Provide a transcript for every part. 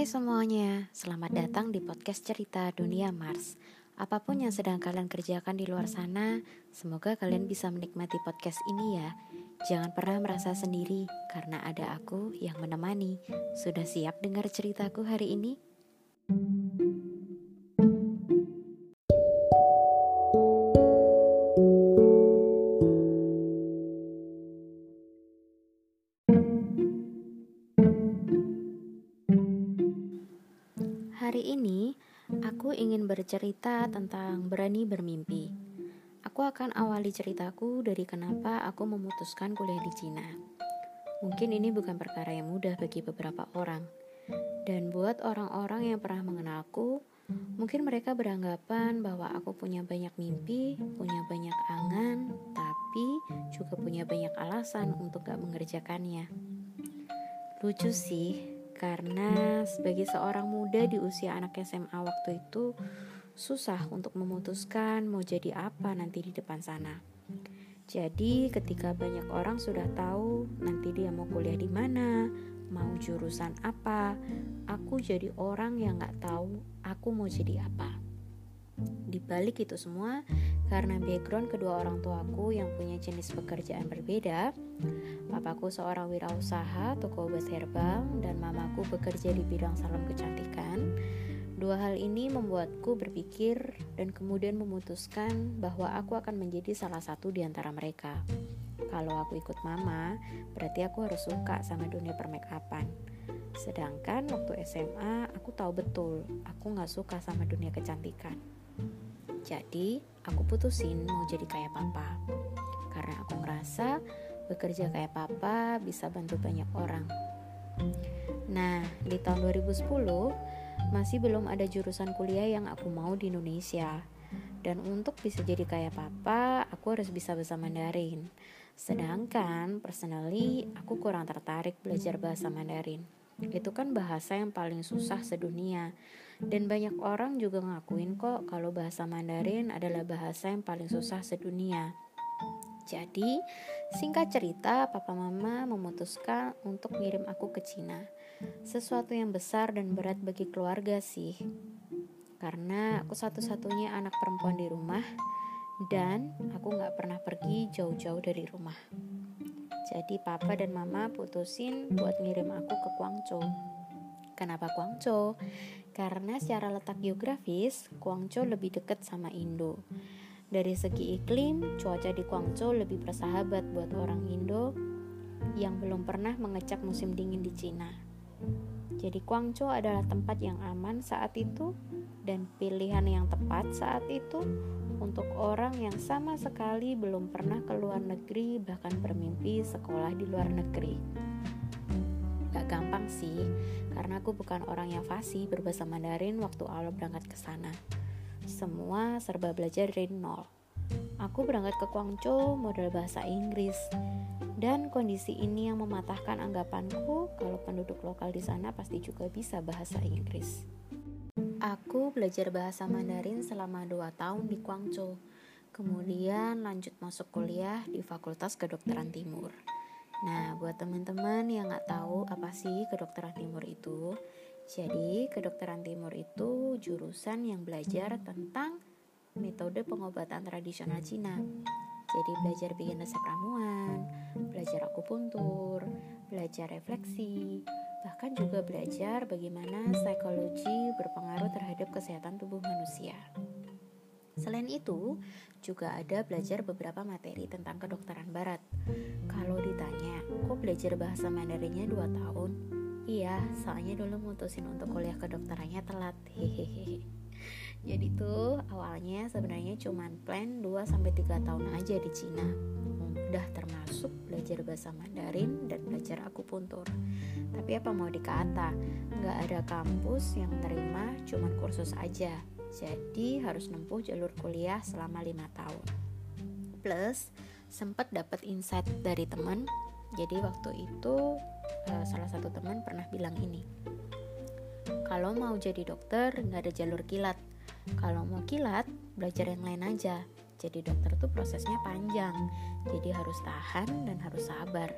Hai semuanya, selamat datang di podcast cerita dunia Mars. Apa pun yang sedang kalian kerjakan di luar sana, semoga kalian bisa menikmati podcast ini ya. Jangan pernah merasa sendiri, karena ada aku yang menemani. Sudah siap dengar ceritaku hari ini? Hari ingin bercerita tentang berani bermimpi. Aku akan awali ceritaku dari kenapa aku memutuskan kuliah di Cina. Mungkin ini bukan perkara yang mudah bagi beberapa orang. Dan buat orang-orang yang pernah mengenalku, mungkin mereka beranggapan bahwa aku punya banyak mimpi, punya banyak angan, tapi juga punya banyak alasan untuk gak mengerjakannya. Lucu sih, karena sebagai seorang muda di usia anak SMA waktu itu susah untuk memutuskan mau jadi apa nanti di depan sana. Jadi ketika banyak orang sudah tahu nanti dia mau kuliah di mana, mau jurusan apa, aku jadi orang yang nggak tahu aku mau jadi apa. Di balik itu semua, karena background kedua orang tuaku yang punya jenis pekerjaan berbeda, papaku seorang wirausaha toko obat herbal dan mamaku bekerja di bidang salon kecantikan. Dua hal ini membuatku berpikir dan kemudian memutuskan bahwa aku akan menjadi salah satu di antara mereka. Kalau aku ikut mama, berarti aku harus suka sama dunia permakeupan. Sedangkan waktu SMA, aku tahu betul aku gak suka sama dunia kecantikan. Jadi, aku putusin mau jadi kayak papa. Karena aku ngerasa bekerja kayak papa bisa bantu banyak orang. Nah, di tahun 2010 masih belum ada jurusan kuliah yang aku mau di Indonesia. Dan untuk bisa jadi kayak papa, aku harus bisa bahasa Mandarin. Sedangkan personally aku kurang tertarik belajar bahasa Mandarin. Itu kan bahasa yang paling susah sedunia. Dan banyak orang juga ngakuin kok kalau bahasa Mandarin adalah bahasa yang paling susah sedunia. Jadi, singkat cerita, papa mama memutuskan untuk ngirim aku ke Cina. Sesuatu yang besar dan berat bagi keluarga sih. Karena aku satu-satunya anak perempuan di rumah dan aku gak pernah pergi jauh-jauh dari rumah. Jadi papa dan mama putusin buat ngirim aku ke Guangzhou. Kenapa Guangzhou? Karena secara letak geografis, Guangzhou lebih dekat sama Indo. Dari segi iklim, cuaca di Guangzhou lebih bersahabat buat orang Indo yang belum pernah mengecap musim dingin di Cina. Jadi Guangzhou adalah tempat yang aman saat itu dan pilihan yang tepat saat itu untuk orang yang sama sekali belum pernah ke luar negeri bahkan bermimpi sekolah di luar negeri. Gak gampang sih, karena aku bukan orang yang fasih berbahasa Mandarin waktu awal berangkat ke sana. Semua serba belajar dari nol. Aku berangkat ke Guangzhou modal bahasa Inggris. Dan kondisi ini yang mematahkan anggapanku kalau penduduk lokal di sana pasti juga bisa bahasa Inggris. Aku belajar bahasa Mandarin selama 2 tahun di Guangzhou. Kemudian lanjut masuk kuliah di Fakultas Kedokteran Timur. Nah, buat teman-teman yang nggak tahu apa sih kedokteran timur itu, jadi kedokteran timur itu jurusan yang belajar tentang metode pengobatan tradisional Cina. Jadi belajar bikin resep ramuan, belajar akupuntur, belajar refleksi, bahkan juga belajar bagaimana psikologi berpengaruh terhadap kesehatan tubuh manusia. Selain itu, juga ada belajar beberapa materi tentang kedokteran barat. Kalau ditanya, kok belajar bahasa Mandarinnya 2 tahun? Iya, soalnya dulu mutusin untuk kuliah kedokterannya telat. Hehehe. Jadi tuh awalnya sebenarnya cuma plan 2 sampai 3 tahun aja di Cina. Udah termasuk belajar bahasa Mandarin dan belajar akupuntur. Tapi apa mau dikata, nggak ada kampus yang terima cuma kursus aja jadi harus nempuh jalur kuliah selama lima tahun. Plus sempat dapat insight dari teman. Jadi waktu itu uh, salah satu teman pernah bilang ini. Kalau mau jadi dokter nggak ada jalur kilat. Kalau mau kilat belajar yang lain aja. Jadi dokter tuh prosesnya panjang. Jadi harus tahan dan harus sabar.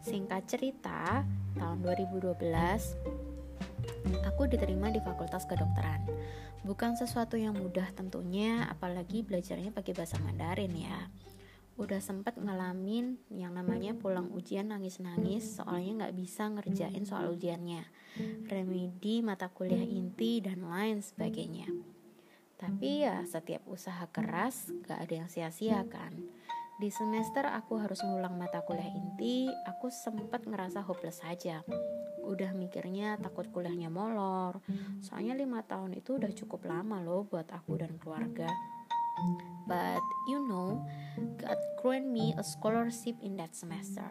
Singkat cerita, tahun 2012 Aku diterima di Fakultas Kedokteran. Bukan sesuatu yang mudah tentunya, apalagi belajarnya pakai bahasa Mandarin ya. Udah sempet ngalamin yang namanya pulang ujian nangis-nangis soalnya nggak bisa ngerjain soal ujiannya, remedi mata kuliah inti dan lain sebagainya. Tapi ya setiap usaha keras gak ada yang sia-sia kan. Di semester aku harus ngulang mata kuliah inti, aku sempat ngerasa hopeless saja udah mikirnya takut kuliahnya molor. Soalnya lima tahun itu udah cukup lama loh buat aku dan keluarga. But you know God grant me a scholarship in that semester.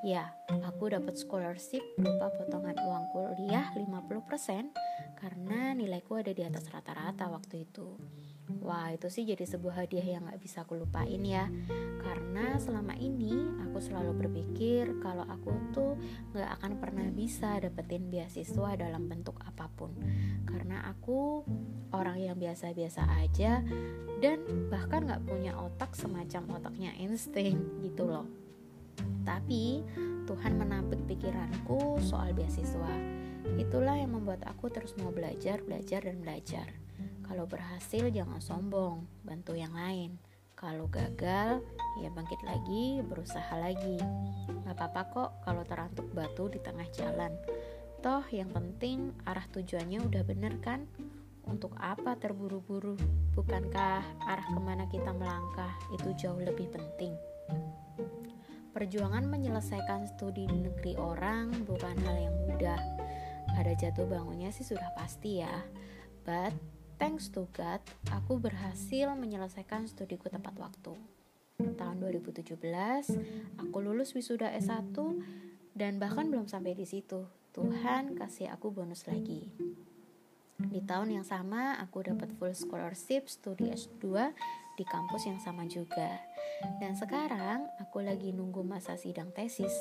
Ya aku dapat scholarship berupa potongan uang kuliah 50% karena nilaiku ada di atas rata-rata waktu itu Wah itu sih jadi sebuah hadiah yang gak bisa aku lupain ya. Karena selama ini aku selalu berpikir kalau aku tuh gak akan pernah bisa dapetin beasiswa dalam bentuk apa pun. Karena aku orang yang biasa-biasa aja Dan bahkan gak punya otak semacam otaknya Einstein gitu loh. Tapi Tuhan menampik pikiranku soal beasiswa. Itulah yang membuat aku terus mau belajar, belajar, dan belajar kalau berhasil jangan sombong, bantu yang lain. Kalau gagal, ya bangkit lagi, berusaha lagi. Gak apa-apa kok kalau terantuk batu di tengah jalan. Toh yang penting arah tujuannya udah bener kan? Untuk apa terburu-buru? Bukankah arah ke mana kita melangkah itu jauh lebih penting? Perjuangan menyelesaikan studi di negeri orang bukan hal yang mudah. Ada jatuh bangunnya sih sudah pasti ya. But Thanks to God, aku berhasil menyelesaikan studiku tepat waktu. Tahun 2017, aku lulus wisuda S1 dan bahkan belum sampai di situ. Tuhan kasih aku bonus lagi. Di tahun yang sama, aku dapat full scholarship studi S2 di kampus yang sama juga. Dan sekarang, aku lagi nunggu masa sidang tesis.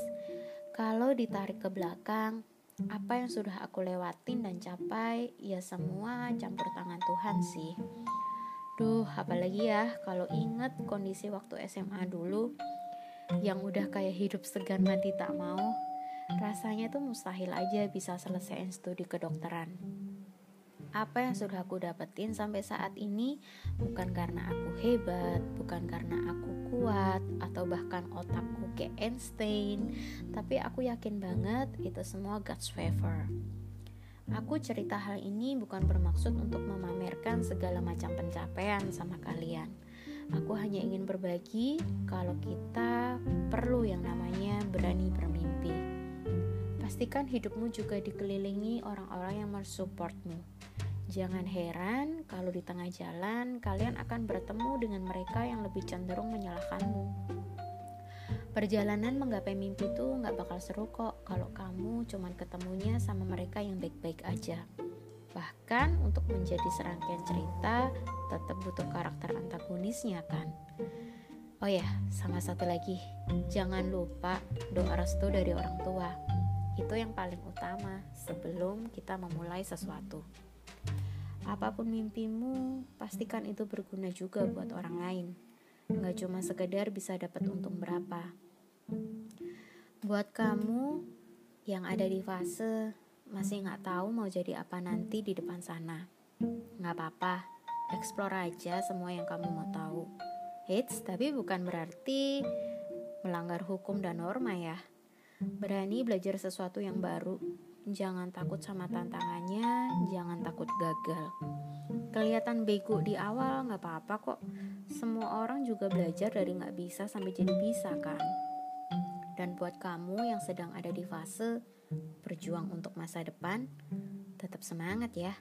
Kalau ditarik ke belakang, apa yang sudah aku lewatin dan capai ya semua campur tangan Tuhan sih Duh, apalagi ya kalau inget kondisi waktu SMA dulu yang udah kayak hidup segan mati tak mau, rasanya tuh mustahil aja bisa selesaiin studi kedokteran. Apa yang sudah aku dapetin sampai saat ini bukan karena aku hebat, bukan karena aku kuat, atau bahkan otakku kayak Einstein, tapi aku yakin banget itu semua God's favor. Aku cerita hal ini bukan bermaksud untuk memamerkan segala macam pencapaian sama kalian. Aku hanya ingin berbagi kalau kita perlu yang namanya berani bermimpi. Pastikan hidupmu juga dikelilingi orang-orang yang mensupportmu Jangan heran kalau di tengah jalan kalian akan bertemu dengan mereka yang lebih cenderung menyalahkanmu. Perjalanan menggapai mimpi itu nggak bakal seru kok kalau kamu cuman ketemunya sama mereka yang baik-baik aja. Bahkan untuk menjadi serangkaian cerita tetap butuh karakter antagonisnya kan. Oh ya, sama satu lagi, jangan lupa doa restu dari orang tua. Itu yang paling utama sebelum kita memulai sesuatu. Apa pun mimpimu, pastikan itu berguna juga buat orang lain. Gak cuma sekedar bisa dapat untung berapa. Buat kamu yang ada di fase masih gak tahu mau jadi apa nanti di depan sana. Gak apa-apa, explore aja semua yang kamu mau tahu. Hits, tapi bukan berarti melanggar hukum dan norma ya. Berani belajar sesuatu yang baru, Jangan takut sama tantangannya, jangan takut gagal. Kelihatan bego di awal nggak apa-apa kok. Semua orang juga belajar dari nggak bisa sampai jadi bisa kan. Dan buat kamu yang sedang ada di fase berjuang untuk masa depan, tetap semangat ya.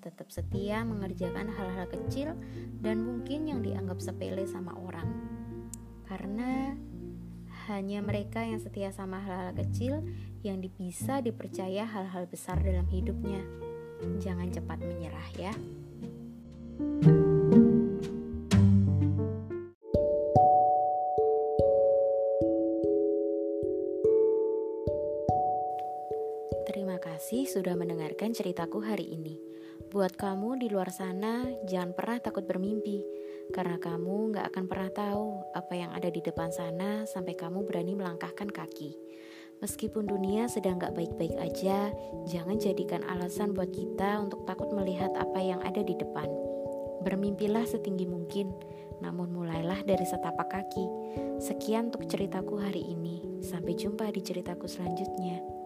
Tetap setia mengerjakan hal-hal kecil dan mungkin yang dianggap sepele sama orang. Karena hanya mereka yang setia sama hal-hal kecil yang bisa dipercaya hal-hal besar dalam hidupnya. Jangan cepat menyerah ya. Terima kasih sudah mendengarkan ceritaku hari ini. Buat kamu di luar sana, jangan pernah takut bermimpi, karena kamu gak akan pernah tahu apa yang ada di depan sana sampai kamu berani melangkahkan kaki. Meskipun dunia sedang gak baik-baik aja, jangan jadikan alasan buat kita untuk takut melihat apa yang ada di depan. Bermimpilah setinggi mungkin, namun mulailah dari setapak kaki. Sekian untuk ceritaku hari ini. Sampai jumpa di ceritaku selanjutnya.